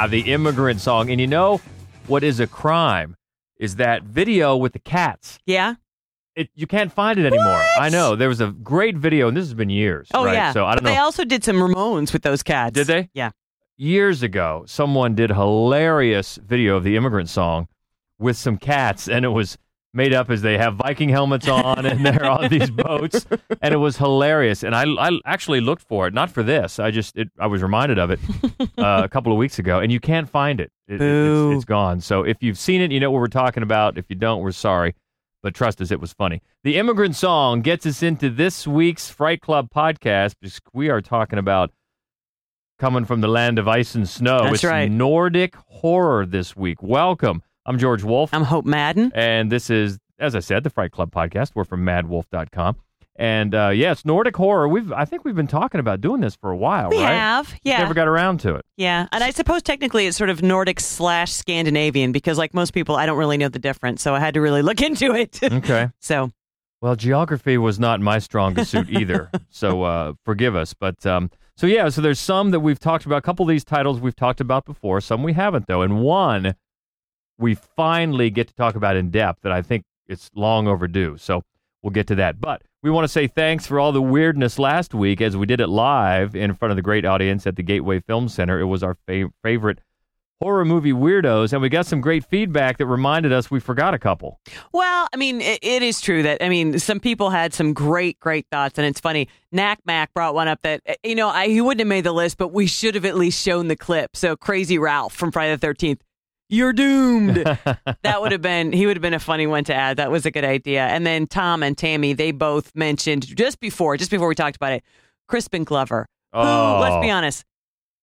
Ah, the immigrant song. And you know what is a crime? Is that video with the cats. Yeah. It, you can't find it anymore. What? I know. There was a great video, and this has been years. Oh right? yeah. So I don't but know. They also did some Ramones with those cats. Did they? Yeah. years ago, someone did hilarious video of the immigrant song with some cats, and it was made up as they have Viking helmets on and they're on these boats, and it was hilarious. And I, I actually looked for it, not for this. I just it, I was reminded of it uh, a couple of weeks ago, and you can't find it. it, it it's, it's gone. So if you've seen it, you know what we're talking about. If you don't, we're sorry. But trust us, it was funny. The immigrant song gets us into this week's Fright Club podcast because we are talking about coming from the land of ice and snow. That's it's right. Nordic horror this week. Welcome. I'm George Wolf, I'm Hope Madden. and this is, as I said, the Fright Club podcast. We're from MadWolf.com, and uh, yeah, it's Nordic horror. We've I think we've been talking about doing this for a while, We right? have. Yeah. Never got around to it. Yeah, and I suppose technically it's sort of Nordic slash Scandinavian because, like most people, I don't really know the difference, so I had to really look into it. Okay. so Well, geography was not my strongest suit either, so uh, forgive us. But um, so yeah, so there's some that we've talked about. A couple of these titles we've talked about before. Some we haven't though, and one we finally get to talk about in depth that I think it's long overdue. So we'll get to that. But we want to say thanks for all the weirdness last week as we did it live in front of the great audience at the Gateway Film Center. It was our fav- favorite horror movie weirdos, and we got some great feedback that reminded us we forgot a couple. Well, I mean, it, it is true that I mean, some people had some great, great thoughts, and it's funny. Knack Mac brought one up that you know I, he wouldn't have made the list, but we should have at least shown the clip. So Crazy Ralph from Friday the Thirteenth, you're doomed. that would have been he would have been a funny one to add. That was a good idea. And then Tom and Tammy, they both mentioned just before, just before we talked about it, Crispin Glover, who, let's be Oh. honest,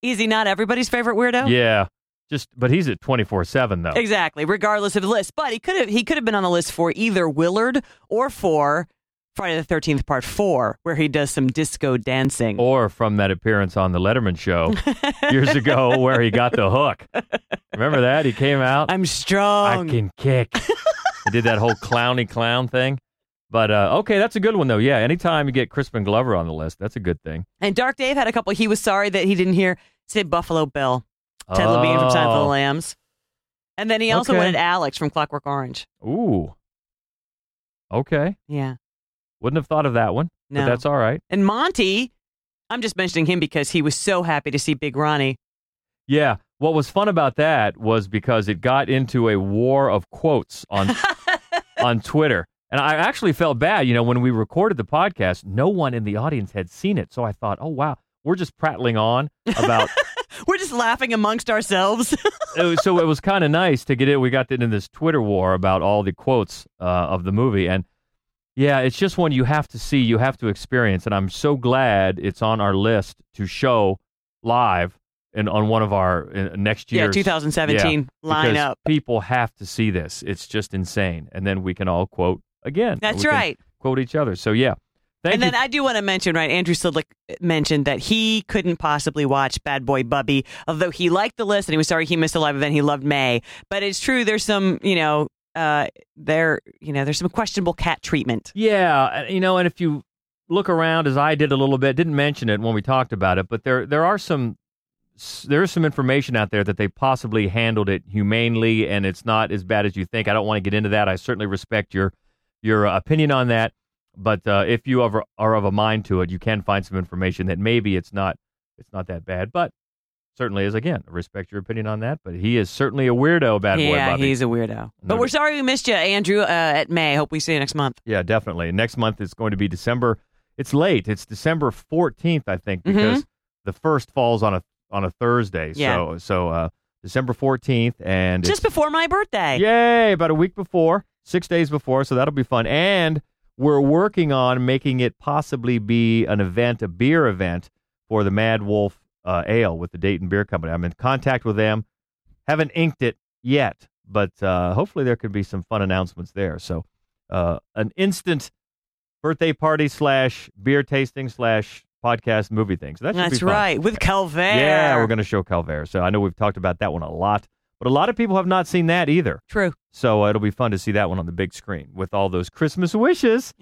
is he not everybody's favorite weirdo? Yeah. Just but he's at 24/7 though. Exactly, regardless of the list. But he could have he could have been on the list for either Willard or for Friday the Thirteenth Part Four, where he does some disco dancing. Or from that appearance on the Letterman show years ago where he got the hook. Remember that? He came out I'm strong. I can kick. he did that whole clowny clown thing. But uh, okay, that's a good one though. Yeah, anytime you get Crispin Glover on the list, that's a good thing. And Dark Dave had a couple. He was sorry that he didn't hear say Buffalo Bill, Ted Levine from Silence of the Oh. Lambs, and then he also Okay. wanted Alex from Clockwork Orange. Ooh. Okay. Yeah, Wouldn't have thought of that one. No. But that's all right. and Monty. I'm just mentioning him because he was so happy to see Big Ronnie. Yeah. What was fun about that was because it got into a war of quotes on on Twitter. And I actually felt bad, you know, when we recorded the podcast, no one in the audience had seen it. So I thought, "Oh wow, we're just prattling on about We're just laughing amongst ourselves. so it was kind of nice to get it. We got into this Twitter war about all the quotes uh, of the movie, and yeah, it's just one you have to see, you have to experience, and I'm so glad it's on our list to show live and on one of our uh, next yeah, 2017 yeah, line because up. People have to see this. It's just insane, and then we can all quote again. That's right. Quote each other. So yeah, thank and you. then I do want to mention, right? Andrew Sidlick mentioned that he couldn't possibly watch Bad Boy Bubby, although he liked the list and he was sorry he missed a live event. He loved May, but it's true. There's some, you know, uh, there, you know, there's some questionable cat treatment. Yeah, uh, you know, and if you look around as I did a little bit, didn't mention it when we talked about it, but there there are some there is some information out there that they possibly handled it humanely and it's not as bad as you think. I don't want to get into that. I certainly respect your your uh, opinion on that, but uh, if you ever are of a mind to it, you can find some information that maybe it's not it's not that bad, but certainly is again. I respect your opinion on that, but he is certainly a weirdo, bad boy yeah, he's a weirdo. But we're sorry we missed you, Andrew, uh, at May. Hope we see you next month. Yeah, definitely. Next month is going to be December. It's late. It's December fourteenth, I think, Mhm. because the first falls on a on a Thursday. Yeah. So so uh, December fourteenth, and Just before my birthday. yay, about a week before, six days before. So that'll be fun. And we're working on making it possibly be an event, a beer event for the Mad Wolf uh, Ale with the Dayton Beer Company. I'm in contact with them. Haven't inked it yet, but uh, hopefully there could be some fun announcements there. So uh, an instant birthday party slash beer tasting slash podcast movie thing. So that should That's right. With Calvaire. Yeah, we're going to show Calvaire. So I know we've talked about that one a lot, but a lot of people have not seen that either. True. So uh, it'll be fun to see that one on the big screen with all those Christmas wishes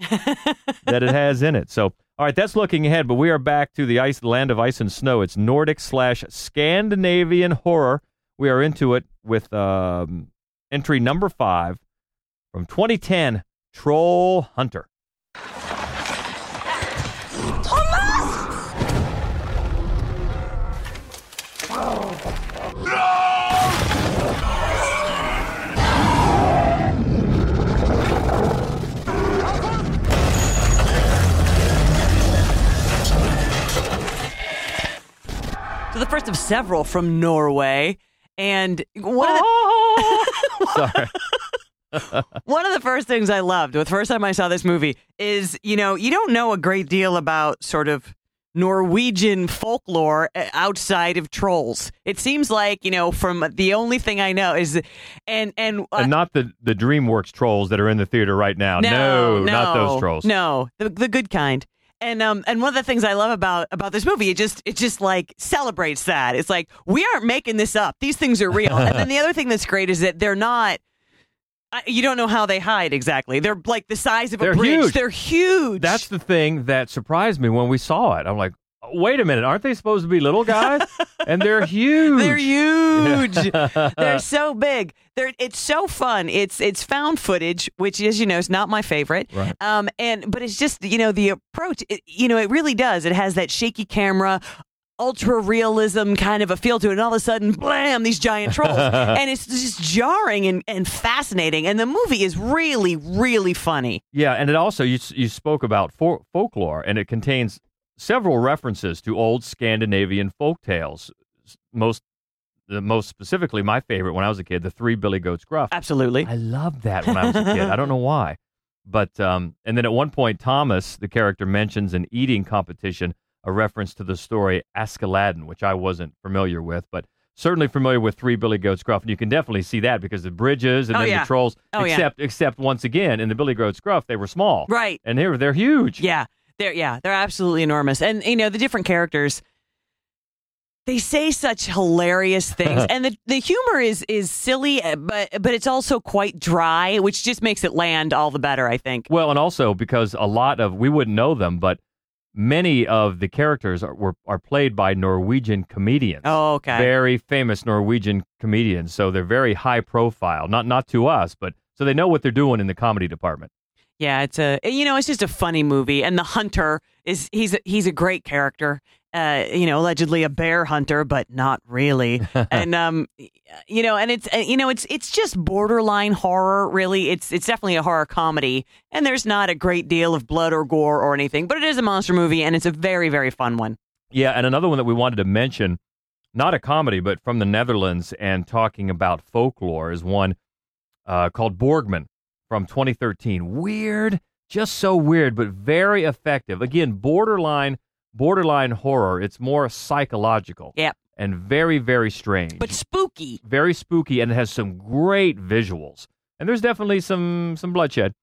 that it has in it. So All right, that's looking ahead, but we are back to the ice, land of ice and snow. It's Nordic slash Scandinavian horror. We are into it with um, entry number five from 2010, Troll Hunter. First of several from Norway, and one of the Sorry. one of the first things I loved the first time I saw this movie is you know you don't know a great deal about sort of Norwegian folklore uh, outside of trolls. It seems like you know from the only thing I know is and and. Uh, and not the, the DreamWorks trolls that are in the theater right now. no, not those trolls. No, the the good kind. And um and one of the things I love about about this movie, it just it just like celebrates that. It's like we aren't making this up. These things are real. and then the other thing that's great is that they're not you don't know how they hide exactly. They're like the size of a They're bridge. huge. They're huge. That's the thing that surprised me when we saw it. I'm like, wait a minute, aren't they supposed to be little guys? and they're huge. They're huge. They're so big. They're it's so fun. It's it's found footage, which as you know is not my favorite. Right. Um and but it's just you know the approach. It, you know it really does. It has that shaky camera. Ultra realism kind of a feel to it, and all of a sudden, blam! These giant trolls, and it's just jarring and, and fascinating. And the movie is really, really funny. Yeah, and it also you you spoke about fo- folklore, and it contains several references to old Scandinavian folk tales. Most, the most specifically, my favorite when I was a kid, the Three Billy Goats Gruff. Absolutely. I loved that when I was a kid. I don't know why, but um, and then at one point, Thomas, the character, mentions an eating competition, a reference to the story Askeladden, which I wasn't familiar with, but. Certainly familiar with Three Billy Goats Gruff, and you can definitely see that because the bridges and Oh, then yeah. the trolls. Oh, yeah. except, except once again, in the Billy Goats Gruff, they were small, Right. and here they're huge. Yeah, they're yeah, they're absolutely enormous. And you know, the different characters they say such hilarious things and the the humor is is silly but but it's also quite dry, which just makes it land all the better, I think. Well, and also because a lot of we wouldn't know them, but many of the characters are were, are played by Norwegian comedians. Oh, okay. Very famous Norwegian comedians, so they're very high profile. Not not to us, but so they know what they're doing in the comedy department. Yeah, it's a you know, it's just a funny movie and the hunter is he's a, he's a great character. Uh, you know, allegedly a bear hunter, but not really. and um, you know, and it's you know, it's it's just borderline horror. Really, it's it's definitely a horror comedy, and there's not a great deal of blood or gore or anything, but it is a monster movie, and it's a very very fun one. Yeah, and another one that we wanted to mention, not a comedy, but from the Netherlands and talking about folklore is one uh, called Borgman from 2013. Weird, just so weird, but very effective. Again, borderline, borderline horror. It's more psychological. Yep. And very, very strange. But spooky. very spooky, and it has some great visuals. And there's definitely some some bloodshed.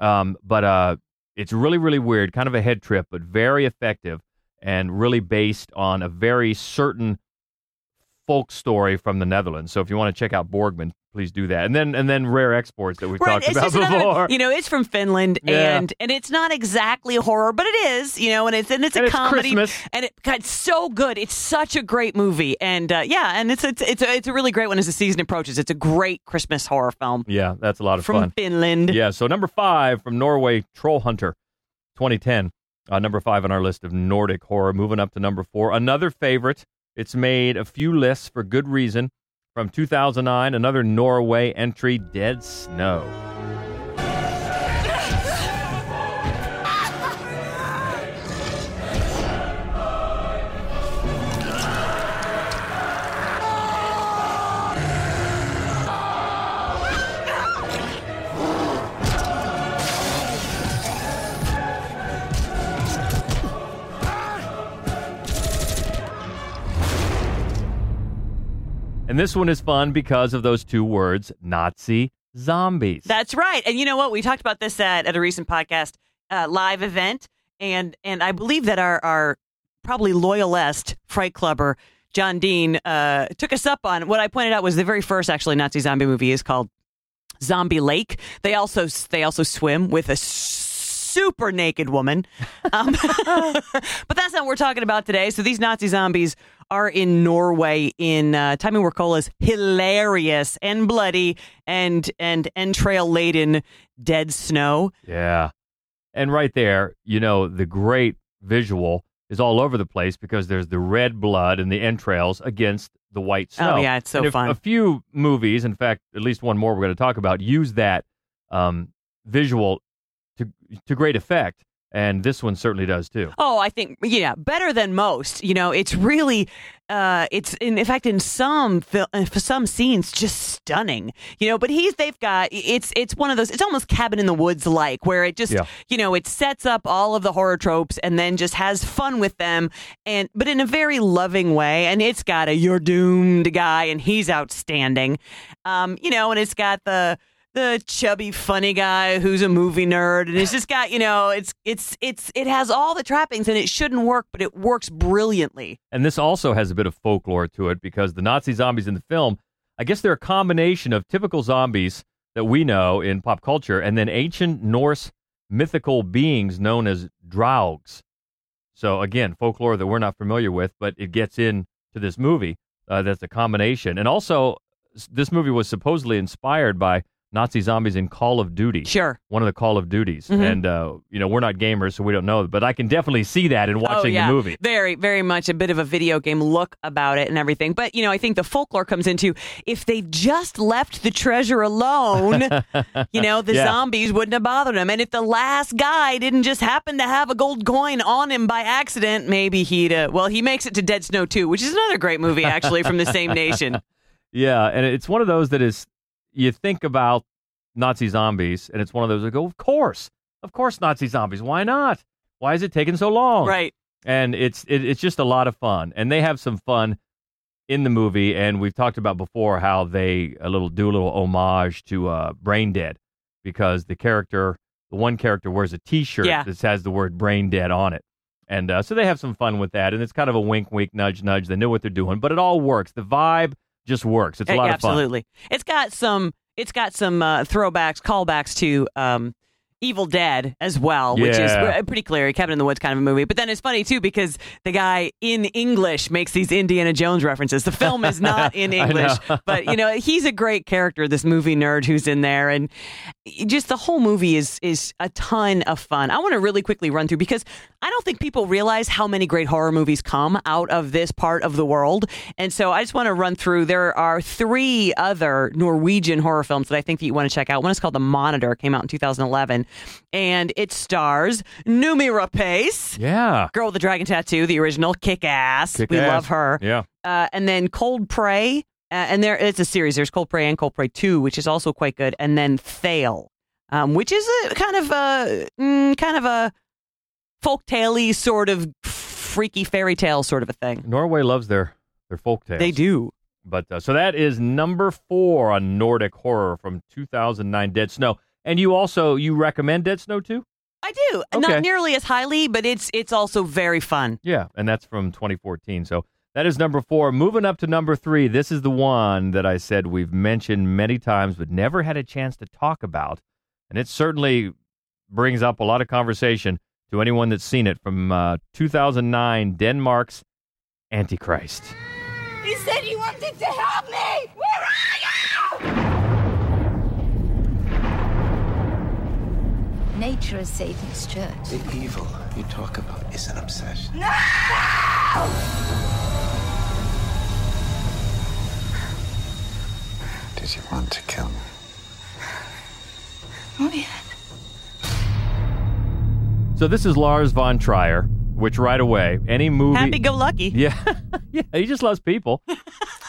Um, but uh, it's really, really weird, kind of a head trip, but very effective and really based on a very certain folk story from the Netherlands. So if you want to check out Borgman, please do that. And then and then rare exports that we've Right, talked it's about just another- before. you know, it's from Finland, Yeah. and and it's not exactly horror, but it is. You know, and it's and it's a it's comedy, Christmas. and it got so good. It's such a great movie, and uh, yeah, and it's it's it's a, it's a really great one as the season approaches. It's a great Christmas horror film yeah, that's a lot of from fun. Finland. Yeah, so number five from Norway, Troll Hunter, 2010. Uh, number five on our list of Nordic horror. Moving up to number four, another favorite. It's made a few lists for good reason. From 2009, another Norway entry, Dead Snow. And this one is fun because of those two words, Nazi zombies. That's right. And you know what? We talked about this at, at a recent podcast uh, live event, and and I believe that our our probably loyalist Fright Clubber John Dean uh, took us up on what I pointed out was the very first actually Nazi zombie movie is called Zombie Lake. They also they also swim with a super naked woman. Um, but that's not what we're talking about today. So these Nazi zombies are in Norway in uh, Tommy Wirkola's hilarious and bloody and and entrail laden Dead Snow. Yeah. And right there, you know, the great visual is all over the place because there's the red blood and the entrails against the white snow. Oh yeah, it's so fun. A few movies, in fact, at least one more we're going to talk about, use that um, visual to to great effect, and this one certainly does too. Oh, I think yeah, better than most. You know, it's really, uh, it's in, in fact in some fil- uh, for some scenes just stunning. You know, but he's they've got it's it's one of those. It's almost Cabin in the Woods like where it just Yeah. you know it sets up all of the horror tropes and then just has fun with them and but in a very loving way. And it's got a you're doomed guy and he's outstanding. Um, you know, and it's got the the chubby funny guy who's a movie nerd and it's just got you know it's it's it's it has all the trappings and it shouldn't work but it works brilliantly And this also has a bit of folklore to it because the Nazi zombies in the film, I guess they're a combination of typical zombies that we know in pop culture and then ancient Norse mythical beings known as draugs. So again, folklore that we're not familiar with, but it gets into this movie. Uh, that's a combination. And also, this movie was supposedly inspired by Nazi zombies in Call of Duty sure one of the Call of Duties. Mhm. And, uh, you know, we're not gamers, so we don't know. But I can definitely see that in oh watching yeah the movie. very very much a bit of a video game look about it and everything but you know i think the folklore comes into if they just left the treasure alone you know the Yeah. zombies wouldn't have bothered him and if the last guy didn't just happen to have a gold coin on him by accident maybe he'd uh, well he makes it to dead snow 2 which is another great movie actually from the same nation Yeah. And it's one of those that is, you think about Nazi zombies, and it's one of those that go, of course, of course, Nazi zombies. Why not? Why is it taking so long? right And it's it, it's just a lot of fun, and they have some fun in the movie. And we've talked about before how they a little do a little homage to uh, Brain Dead because the character, the one character, wears a T-shirt Yeah. that has the word Brain Dead on it. And uh, so they have some fun with that, and it's kind of a wink, wink, nudge, nudge. They know what they're doing, but it all works. The vibe just works. It's a lot of fun. Absolutely. It's got some it's got some uh, throwbacks, callbacks to um, Evil Dead as well, which is Yeah. pretty clear. Cabin in the Woods kind of a movie. But then it's funny too because the guy in English makes these Indiana Jones references. The film is not in English, but you know he's a great character. This movie nerd who's in there, and just the whole movie is is a ton of fun. I want to really quickly run through because I don't think people realize how many great horror movies come out of this part of the world. And so I just want to run through. There are three other Norwegian horror films that I think that you want to check out. One is called The Monitor, came out in 2011, and it stars Noomi Rapace. Yeah. Girl with the Dragon Tattoo, the original, kick ass. Kick we ass. love her. Yeah. Uh, and then Cold Prey. Uh, and there it's a series. There's Cold Prey and Cold Prey 2, which is also quite good. And then Thale, um, which is a kind of a mm, kind of a folktale sort of freaky fairy tale sort of a thing. Norway loves their their folk tales. They do. But uh, so that is number four on Nordic horror from 2009, Dead Snow. And you also you recommend Dead Snow too? I do. Okay. Not nearly as highly, but it's it's also very fun. Yeah, and that's from 2014. So that is number four. Moving up to number three. This is the one that I said we've mentioned many times, but never had a chance to talk about, and it certainly brings up a lot of conversation to anyone that's seen it. From uh, 2009, Denmark's Antichrist. He said you wanted to help me! Where are Nature is Satan's church. The evil you talk about is an obsession. No! Did you want to kill me? Not yet. So this is Lars von Trier, which right away, any movie. Happy go lucky. Yeah, yeah, he just loves people.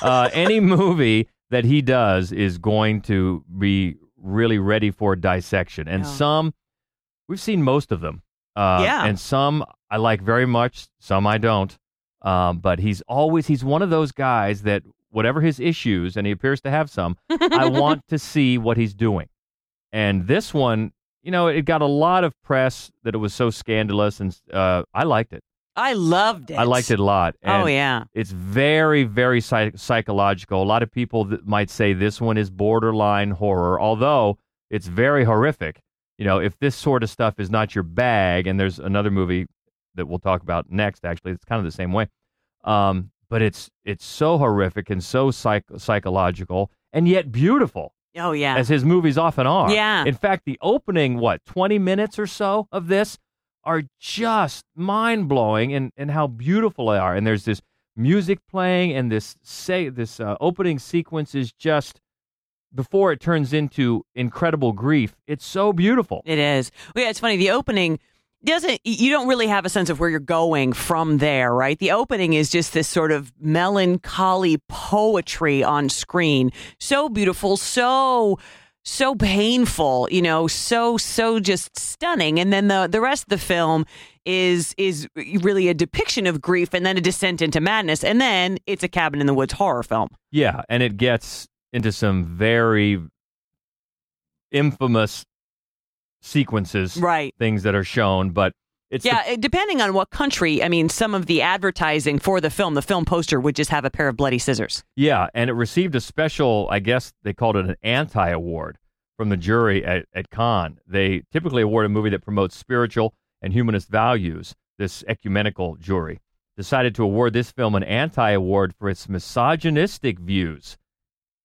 uh, any movie that he does is going to be really ready for dissection, and Yeah. some we've seen most of them. Uh, Yeah. and some I like very much, some I don't. Um, but he's always he's one of those guys that whatever his issues, and he appears to have some, I want to see what he's doing. And this one, you know, it got a lot of press that it was so scandalous, and uh, I liked it. I loved it. I liked it a lot. Oh yeah. It's very, very psych- psychological. A lot of people that might say this one is borderline horror, although it's very horrific. You know, if this sort of stuff is not your bag, and there's another movie that we'll talk about next. Actually, it's kind of the same way, um, but it's it's so horrific and so psych- psychological, and yet beautiful, Oh yeah. as his movies often are. Yeah. In fact, the opening what twenty minutes or so of this are just mind blowing, and and how beautiful they are. And there's this music playing, and this say this uh, opening sequence is just before it turns into incredible grief. It's so beautiful. It is. Well, yeah, it's funny. The opening doesn't. You don't really have a sense of where you're going from there, right? The opening is just this sort of melancholy poetry on screen. So beautiful. So. So painful, you know, so so just stunning, and then the the rest of the film is is really a depiction of grief, and then a descent into madness, and then it's a cabin in the woods horror film. Yeah, and it gets into some very infamous sequences, Right. things that are shown, but it's Yeah, it- depending on what country, I mean, some of the advertising for the film, the film poster would just have a pair of bloody scissors. yeah, and it received a special, I guess they called it an anti award from the jury at, at Cannes. They typically award a movie that promotes spiritual and humanist values. This ecumenical jury decided to award this film an anti award for its misogynistic views,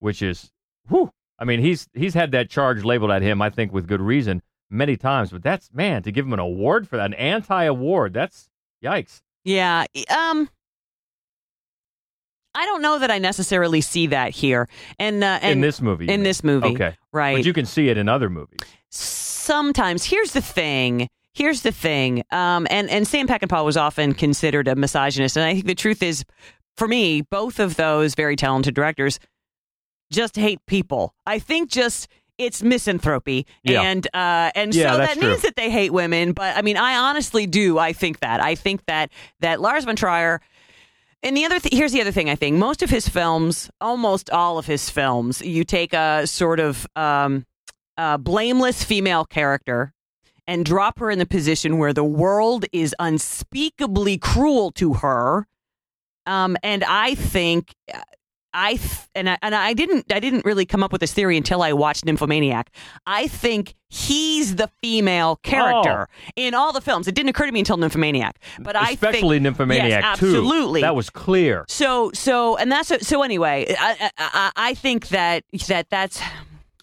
which is, whew, I mean, he's he's had that charge labeled at him, I think, with good reason many times. But that's man to give him an award for that, an anti award. That's yikes. Yeah, um, I don't know that I necessarily see that here, and uh, and in this movie, in mean. this movie, okay, right? but you can see it in other movies. sometimes here's the thing here's the thing um, and and sam peckinpah was often considered a misogynist and i think the truth is for me both of those very talented directors just hate people i think just it's misanthropy Yeah. and uh, and Yeah, so that means true. that they hate women but i mean i honestly do i think that i think that that lars von trier and the other th- here's the other thing I think most of his films, almost all of his films, you take a sort of um, uh, blameless female character and drop her in the position where the world is unspeakably cruel to her. Um, and I think I th- and I, and I didn't I didn't really come up with this theory until I watched Nymphomaniac. I think he's the female character in all the films. It didn't occur to me until Nymphomaniac, but I think, Especially Nymphomaniac yes, too. absolutely. that was clear. So so and that's so anyway. I, I I think that that that's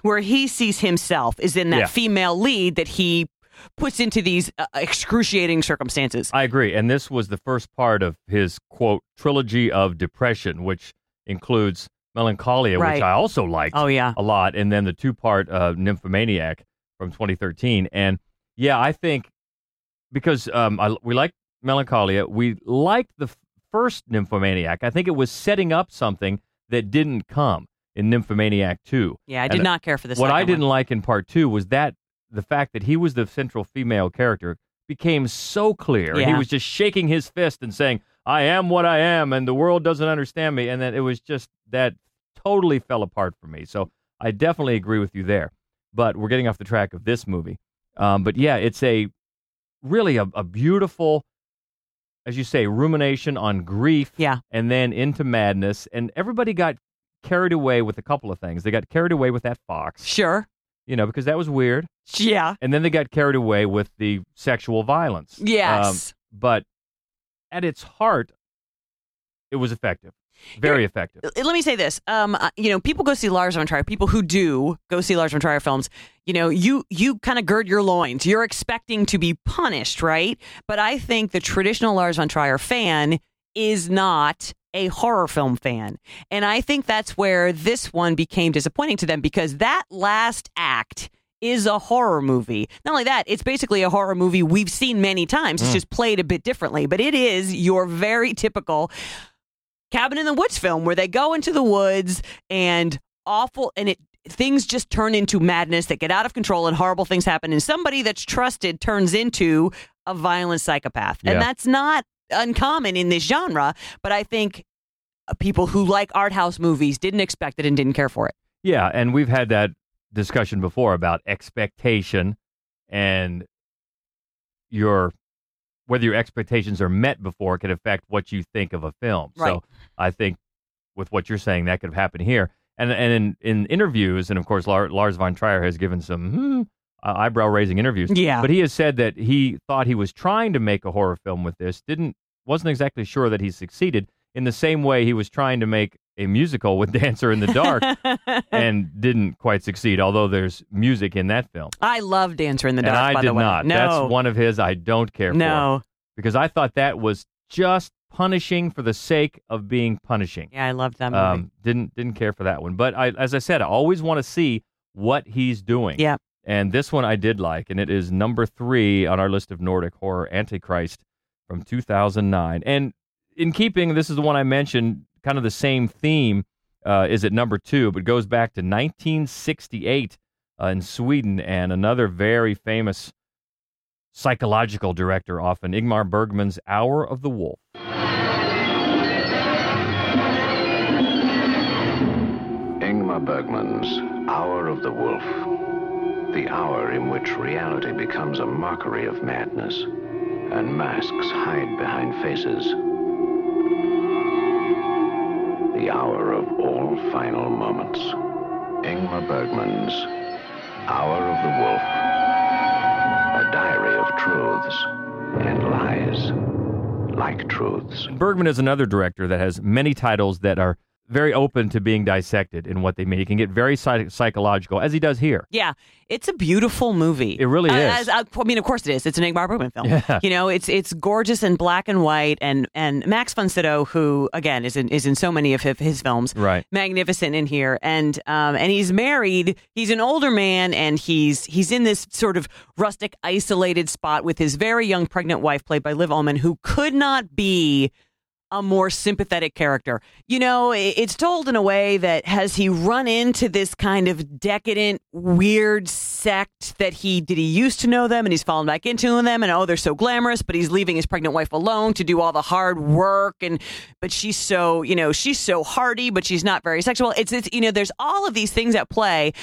where he sees himself is in that Yeah. female lead that he puts into these uh, excruciating circumstances. I agree. And this was the first part of his quote trilogy of depression, which includes Melancholia, Right. which I also liked Oh yeah. a lot, and then the two part uh, Nymphomaniac from 2013. And yeah, I think because um, I, we like Melancholia, we liked the f- first Nymphomaniac. I think it was setting up something that didn't come in Nymphomaniac 2. Yeah, I did And not care for this. what I didn't like in part two was that the fact that he was the central female character became so clear. He was just shaking his fist and saying, I am what I am, and the world doesn't understand me. And then it was just that totally fell apart for me. So I definitely agree with you there. But we're getting off the track of this movie. Um, but yeah, it's a really a, a beautiful, as you say, rumination on grief Yeah. and then into madness. And everybody got carried away with a couple of things. They got carried away with that fox, Sure. you know, because that was weird. Yeah. And then they got carried away with the sexual violence. Um, Yes. but at its heart, it was effective, very effective. Let me say this. Um, uh, you know, people go see Lars von Trier. People who do go see Lars von Trier films, you know, you you kind of gird your loins. You're expecting to be punished, right? But I think the traditional Lars von Trier fan is not a horror film fan, and I think that's where this one became disappointing to them because that last act is a horror movie. Not only that, it's basically a horror movie we've seen many times. It's just played a bit differently, but it is your very typical cabin in the woods film where they go into the woods and awful and it things just turn into madness that get out of control and horrible things happen and somebody that's trusted turns into a violent psychopath Yeah. and that's not uncommon in this genre but i think uh, people who like art house movies didn't expect it and didn't care for it Yeah, and we've had that discussion before about expectation and your whether your expectations are met before can affect what you think of a film. Right. So I think with what you're saying, that could have happened here. And and in, in interviews, and of course Lar, Lars von Trier has given some hmm, uh, eyebrow raising interviews. Yeah. But he has said that he thought he was trying to make a horror film with this. Didn't wasn't exactly sure that he succeeded. In the same way, he was trying to make a musical with Dancer in the Dark and didn't quite succeed. Although there's music in that film, I love Dancer in the Dark. and I by did the way. not. No, That's one of his I don't care for no. because I thought that was just punishing for the sake of being punishing. Yeah, I loved that movie. Um, didn't didn't care for that one. But I, as I said, I always want to see what he's doing. yeah. And this one I did like, and it is number three on our list of Nordic horror, Antichrist from 2009. And in keeping, this is the one I mentioned, kind of the same theme, uh, is at number two, but goes back to 1968 uh, in Sweden, and another very famous psychological director, often Ingmar Bergman's Hour of the Wolf. Ingmar Bergman's Hour of the Wolf. The hour in which reality becomes a mockery of madness and masks hide behind faces. The hour of all final moments. Ingmar Bergman's Hour of the Wolf. A diary of truths and lies like truths. Bergman is another director that has many titles that are very open to being dissected in what they make. He can get very psych- psychological, as he does here. Yeah, it's a beautiful movie. It really Uh, is. as- I mean, of course it is. It's an Ingmar Bergman film. Yeah. You know, it's it's gorgeous in black and white, and and Max von Sydow, who again is in is in so many of his, his films, Right. magnificent in here, and um and he's married. He's an older man, and he's he's in this sort of rustic, isolated spot with his very young pregnant wife, played by Liv Ullmann, who could not be a more sympathetic character. You know, it's told in a way that has he run into this kind of decadent, weird sect that he did he used to know them and he's fallen back into them and oh they're so glamorous, but he's leaving his pregnant wife alone to do all the hard work and but she's so, you know, she's so hardy, but she's not very sexual. It's it's you know, there's all of these things at play.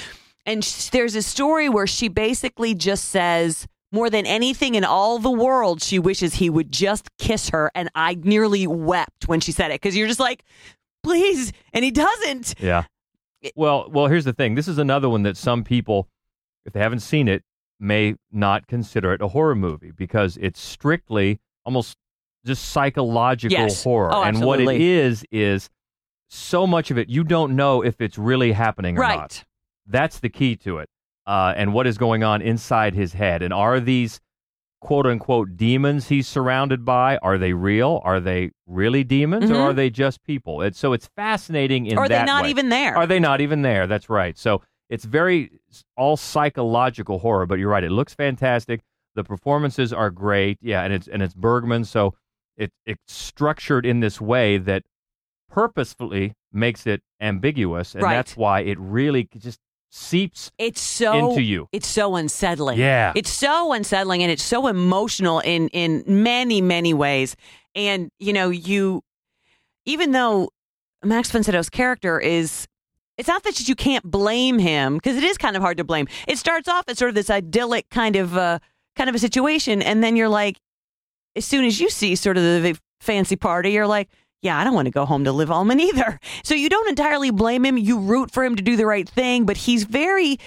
And there's a story where she basically just says, more than anything in all the world, she wishes he would just kiss her. And I nearly wept when she said it because you're just like, please. And he doesn't. Yeah. Well, well, here's the thing. This is another one that some people, if they haven't seen it, may not consider it a horror movie because it's strictly almost just psychological Yes. horror. Oh, and what it is is so much of it you don't know if it's really happening or Right. not. That's the key to it. Uh, and what is going on inside his head. And are these quote unquote demons he's surrounded by, are they real? Are they really demons or Mhm. are they just people? It's, so it's fascinating in Or are they not way. even there? Are they not even there? That's right. So it's very all psychological horror, but you're right. It looks fantastic. The performances are great. Yeah, and it's and it's Bergman, so it it's structured in this way that purposefully makes it ambiguous, and Right. that's why it really just seeps It's so into you. It's so unsettling. Yeah. It's so unsettling and it's so emotional in in many many ways. And you know, you even though Max Sydow's character is it's not that you can't blame him because it is kind of hard to blame. It starts off as sort of this idyllic kind of uh, kind of a situation, and then you're like, as soon as you see sort of the fancy party, you're like, yeah, I don't want to go home to Liv Ullmann either. So you don't entirely blame him. You root for him to do the right thing, but he's very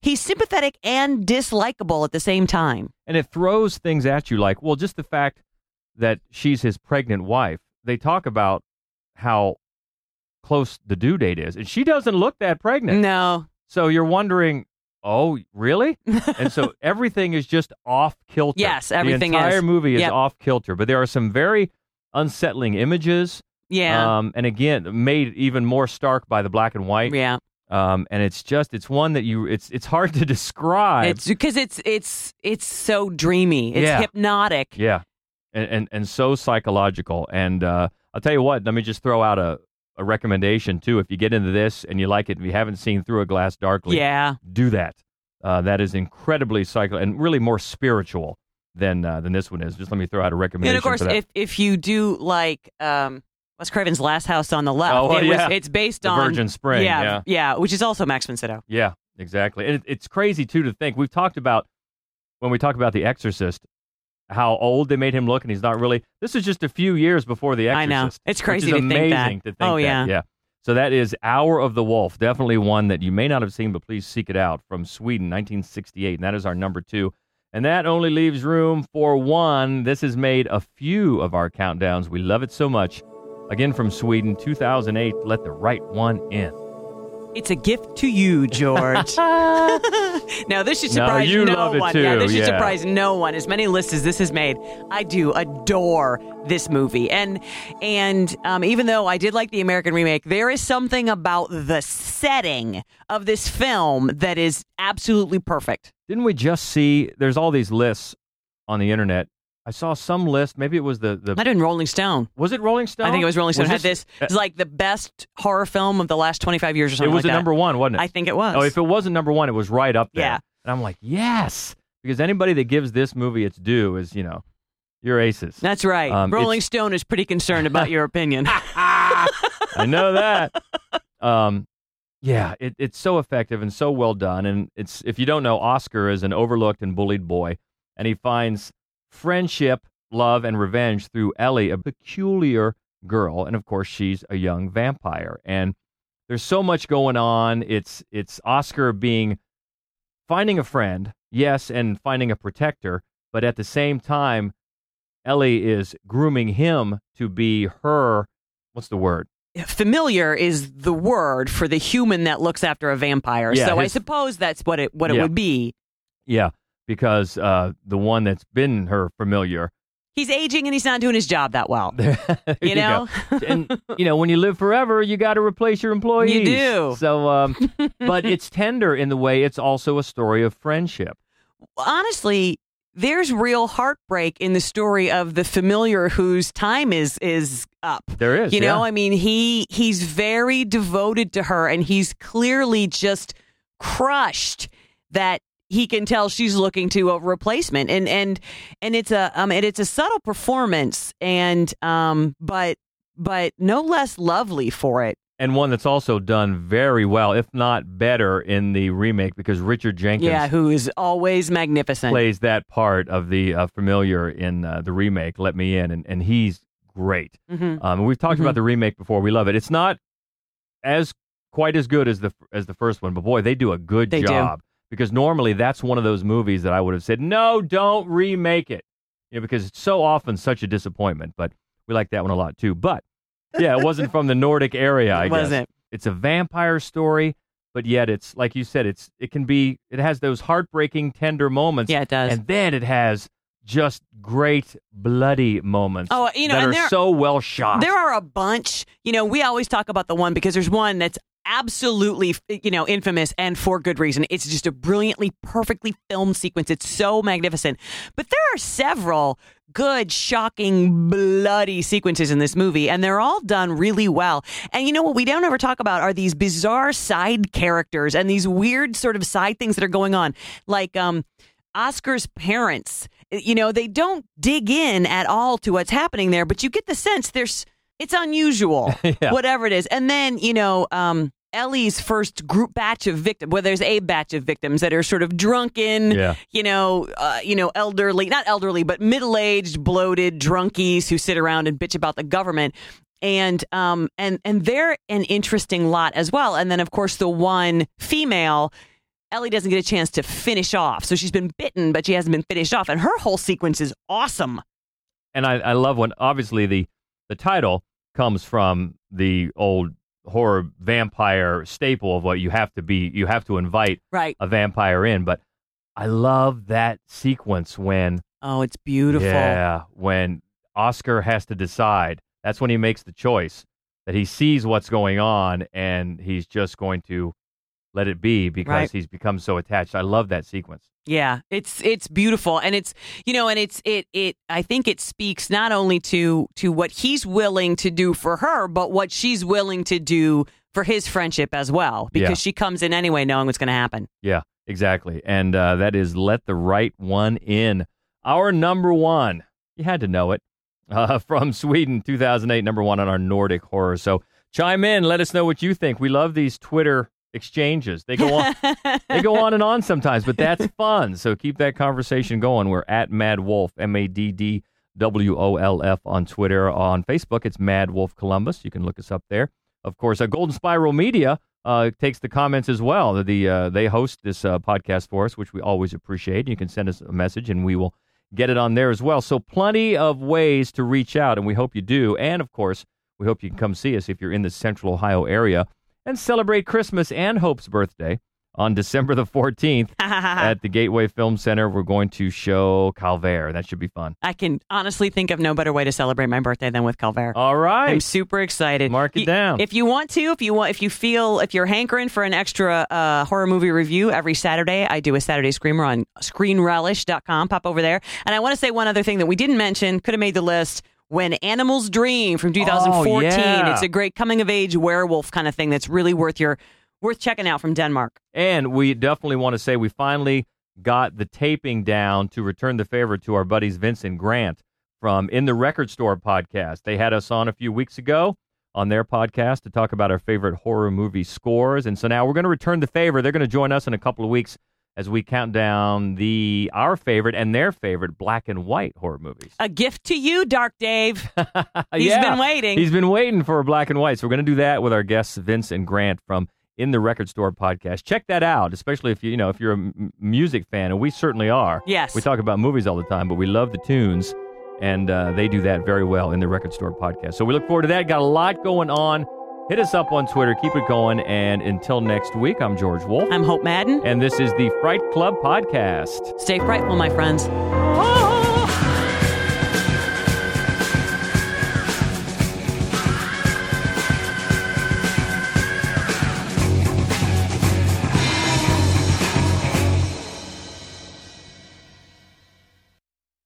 he's sympathetic and dislikable at the same time. and it throws things at you like, well, just the fact that she's his pregnant wife. They talk about how close the due date is, and she doesn't look that pregnant. No. So you're wondering, oh, really? and so everything is just off kilter. Yes, everything The entire is. movie is Yep. off kilter, but there are some very unsettling images. Yeah. Um, and again, made even more stark by the black and white. yeah. Um, and it's just it's one that you it's it's hard to describe. It's because it's it's it's so dreamy. It's Yeah. hypnotic. Yeah, and and, and so psychological. And uh, I'll tell you what. Let me just throw out a, a recommendation too. If you get into this and you like it, if you haven't seen Through a Glass Darkly, Yeah. do that. Uh, that is incredibly psycho and really more spiritual than uh, than this one is. Just let me throw out a recommendation And of course, if if you do like um Wes Craven's Last House on the Left, Oh, well, it was, it's based The on Virgin Spring, Yeah, yeah. yeah, which is also Max von Sydow. yeah, exactly. And it, it's crazy too to think we've talked about when we talk about The Exorcist. How old they made him look, and he's not really. This is just a few years before The I Exorcist. know. It's crazy to think that. to think Oh, that. yeah. yeah. So that is Hour of the Wolf. Definitely one that you may not have seen, but please seek it out from Sweden, 1968. And that is our number two. And that only leaves room for one. This has made a few of our countdowns. We love it so much. Again from Sweden, 2008. Let the right one in. It's a gift to you, George. now this should No, surprise you no love it one. too, Yeah, this should yeah. surprise no one. As many lists as this has made, I do adore this movie. And and um, even though I did like the American remake, there is something about the setting of this film that is absolutely perfect. Didn't we just see? There's all these lists on the internet. I saw some list. Maybe it was the the. I did Rolling Stone. Was it Rolling Stone? I think it was Rolling Stone. Was had this, uh, it's like the best horror film of the last 25 years or something. It was like at that. number one, wasn't it? I think it was. Oh, if it wasn't number one, it was right up there. Yeah. And I'm like, yes, because anybody that gives this movie its due is, you know, your aces. That's right. Um, Rolling Stone is pretty concerned about your opinion. I know that. Um, yeah, it, it's so effective and so well done. And it's if you don't know, Oscar is an overlooked and bullied boy, and he finds friendship, love, and revenge through Ellie, a peculiar girl, and of course she's a young vampire. And there's so much going on. It's it's Oscar being finding a friend, yes, and finding a protector, but at the same time, Ellie is grooming him to be her. What's the word? familiar is the word for the human that looks after a vampire. Yeah, so I suppose that's what it what it would be. Yeah, because uh, the one that's been her familiar, He's aging and he's not doing his job that well. You know? go. and you know when you live forever, you got to replace your employees. You do. So, um, but it's tender in the way it's also a story of friendship. Honestly, there's real heartbreak in the story of the familiar whose time is is up. There is, You know, yeah. I mean, he he's very devoted to her and he's clearly just crushed that he can tell she's looking to a replacement and and and it's a um and it's a subtle performance and um but but no less lovely for it. and one that's also done very well, if not better, in the remake because Richard Jenkins Yeah, who is always magnificent. plays that part of the uh, familiar in uh, the remake. Let me in, and, and he's great. Mhm. Um, we've talked Mhm. about the remake before. We love it. It's not as quite as good as the as the first one, but boy, they do a good They do. Because normally that's one of those movies that I would have said, no, don't remake it, you know, because it's so often such a disappointment. But we like that one a lot too. But yeah, it wasn't from the Nordic area. I It guess wasn't. it's a vampire story, but yet it's like you said, it's it can be it has those heartbreaking, tender moments. Yeah, it does. and then it has just great bloody moments. Oh, you know, that and are there- so well shot. There are a bunch. You know, we always talk about the one because there's one that's absolutely, you know, infamous and for good reason. It's just a brilliantly, perfectly filmed sequence. It's so magnificent. But there are several good, shocking, bloody sequences in this movie, and they're all done really well. And you know what we don't ever talk about are these bizarre side characters and these weird sort of side things that are going on. Like, um, Oscar's parents, you know, they don't dig in at all to what's happening there, but you get the sense there's it's unusual, Yeah. whatever it is. And then, you know, um, Ellie's first group batch of victims, well, there's a batch of victims that are sort of drunken, Yeah. you know, uh, you know, elderly, not elderly, but middle-aged, bloated drunkies who sit around and bitch about the government. And um and and they're an interesting lot as well. And then of course the one female Ellie doesn't get a chance to finish off. So she's been bitten, but she hasn't been finished off. And her whole sequence is awesome. and I, I love when obviously the the title comes from the old horror vampire staple of what you have to be you have to invite Right. a vampire in but i love that sequence when Oh, it's beautiful. yeah when oscar has to decide that's when he makes the choice that he sees what's going on and he's just going to let it be because Right. he's become so attached i love that sequence Yeah, it's it's beautiful, and it's you know, and it's it it. I think it speaks not only to to what he's willing to do for her, but what she's willing to do for his friendship as well, because Yeah. she comes in anyway, knowing what's going to happen. Yeah, exactly. And uh, that is Let the Right One In. Our number one. You had to know it. Uh, from Sweden, 2008, number one on our Nordic horror. So chime in. Let us know what you think. We love these Twitter exchanges. They go on. they go on and on sometimes, but that's fun. So keep that conversation going. We're at MaddWolf, M A D D W O L F on Twitter. On Facebook, it's MaddWolf Columbus. You can look us up there. of course, uh, Golden Spiral Media uh, takes the comments as well. The uh, they host this uh, podcast for us, which we always appreciate. You can send us a message, and we will get it on there as well. So plenty of ways to reach out, and we hope you do. And of course, we hope you can come see us if you're in the Central Ohio area and celebrate Christmas and Hope's birthday on December the 14th at the Gateway Film Center. We're going to show Calvaire. That should be fun. I can honestly think of no better way to celebrate my birthday than with Calvaire. All right. I'm super excited. Mark it You- down. If you want to, if you want, if you feel, if you're hankering for an extra uh, horror movie review every Saturday, I do a Saturday Screamer on ScreenRelish.com. Pop over there. And I want to say one other thing that we didn't mention, could have made the list. When Animals Dream from 2014. Oh, yeah. It's a great coming of age werewolf kind of thing that's really worth your worth checking out from Denmark. And we definitely want to say we finally got the taping down to return the favor to our buddies Vincent Grant from In the Record Store podcast. They had us on a few weeks ago on their podcast to talk about our favorite horror movie scores. And so now we're going to return the favor. They're going to join us in a couple of weeks as we count down the our favorite and their favorite black and white horror movies. A gift to you, Dark Dave. He's Yeah. been waiting. He's been waiting for a black and white. So we're going to do that with our guests Vince and Grant from In the Record Store podcast. Check that out, especially if you you know if you're a m- music fan, and we certainly are. Yes. we talk about movies all the time, but we love the tunes, and uh, they do that very well in the Record Store podcast. So we look forward to that. Got a lot going on. Hit us up on Twitter. Keep it going. And until next week, I'm George Wolf, I'm Hope Madden. and this is the Fright Club podcast. Stay frightful, my friends. Oh!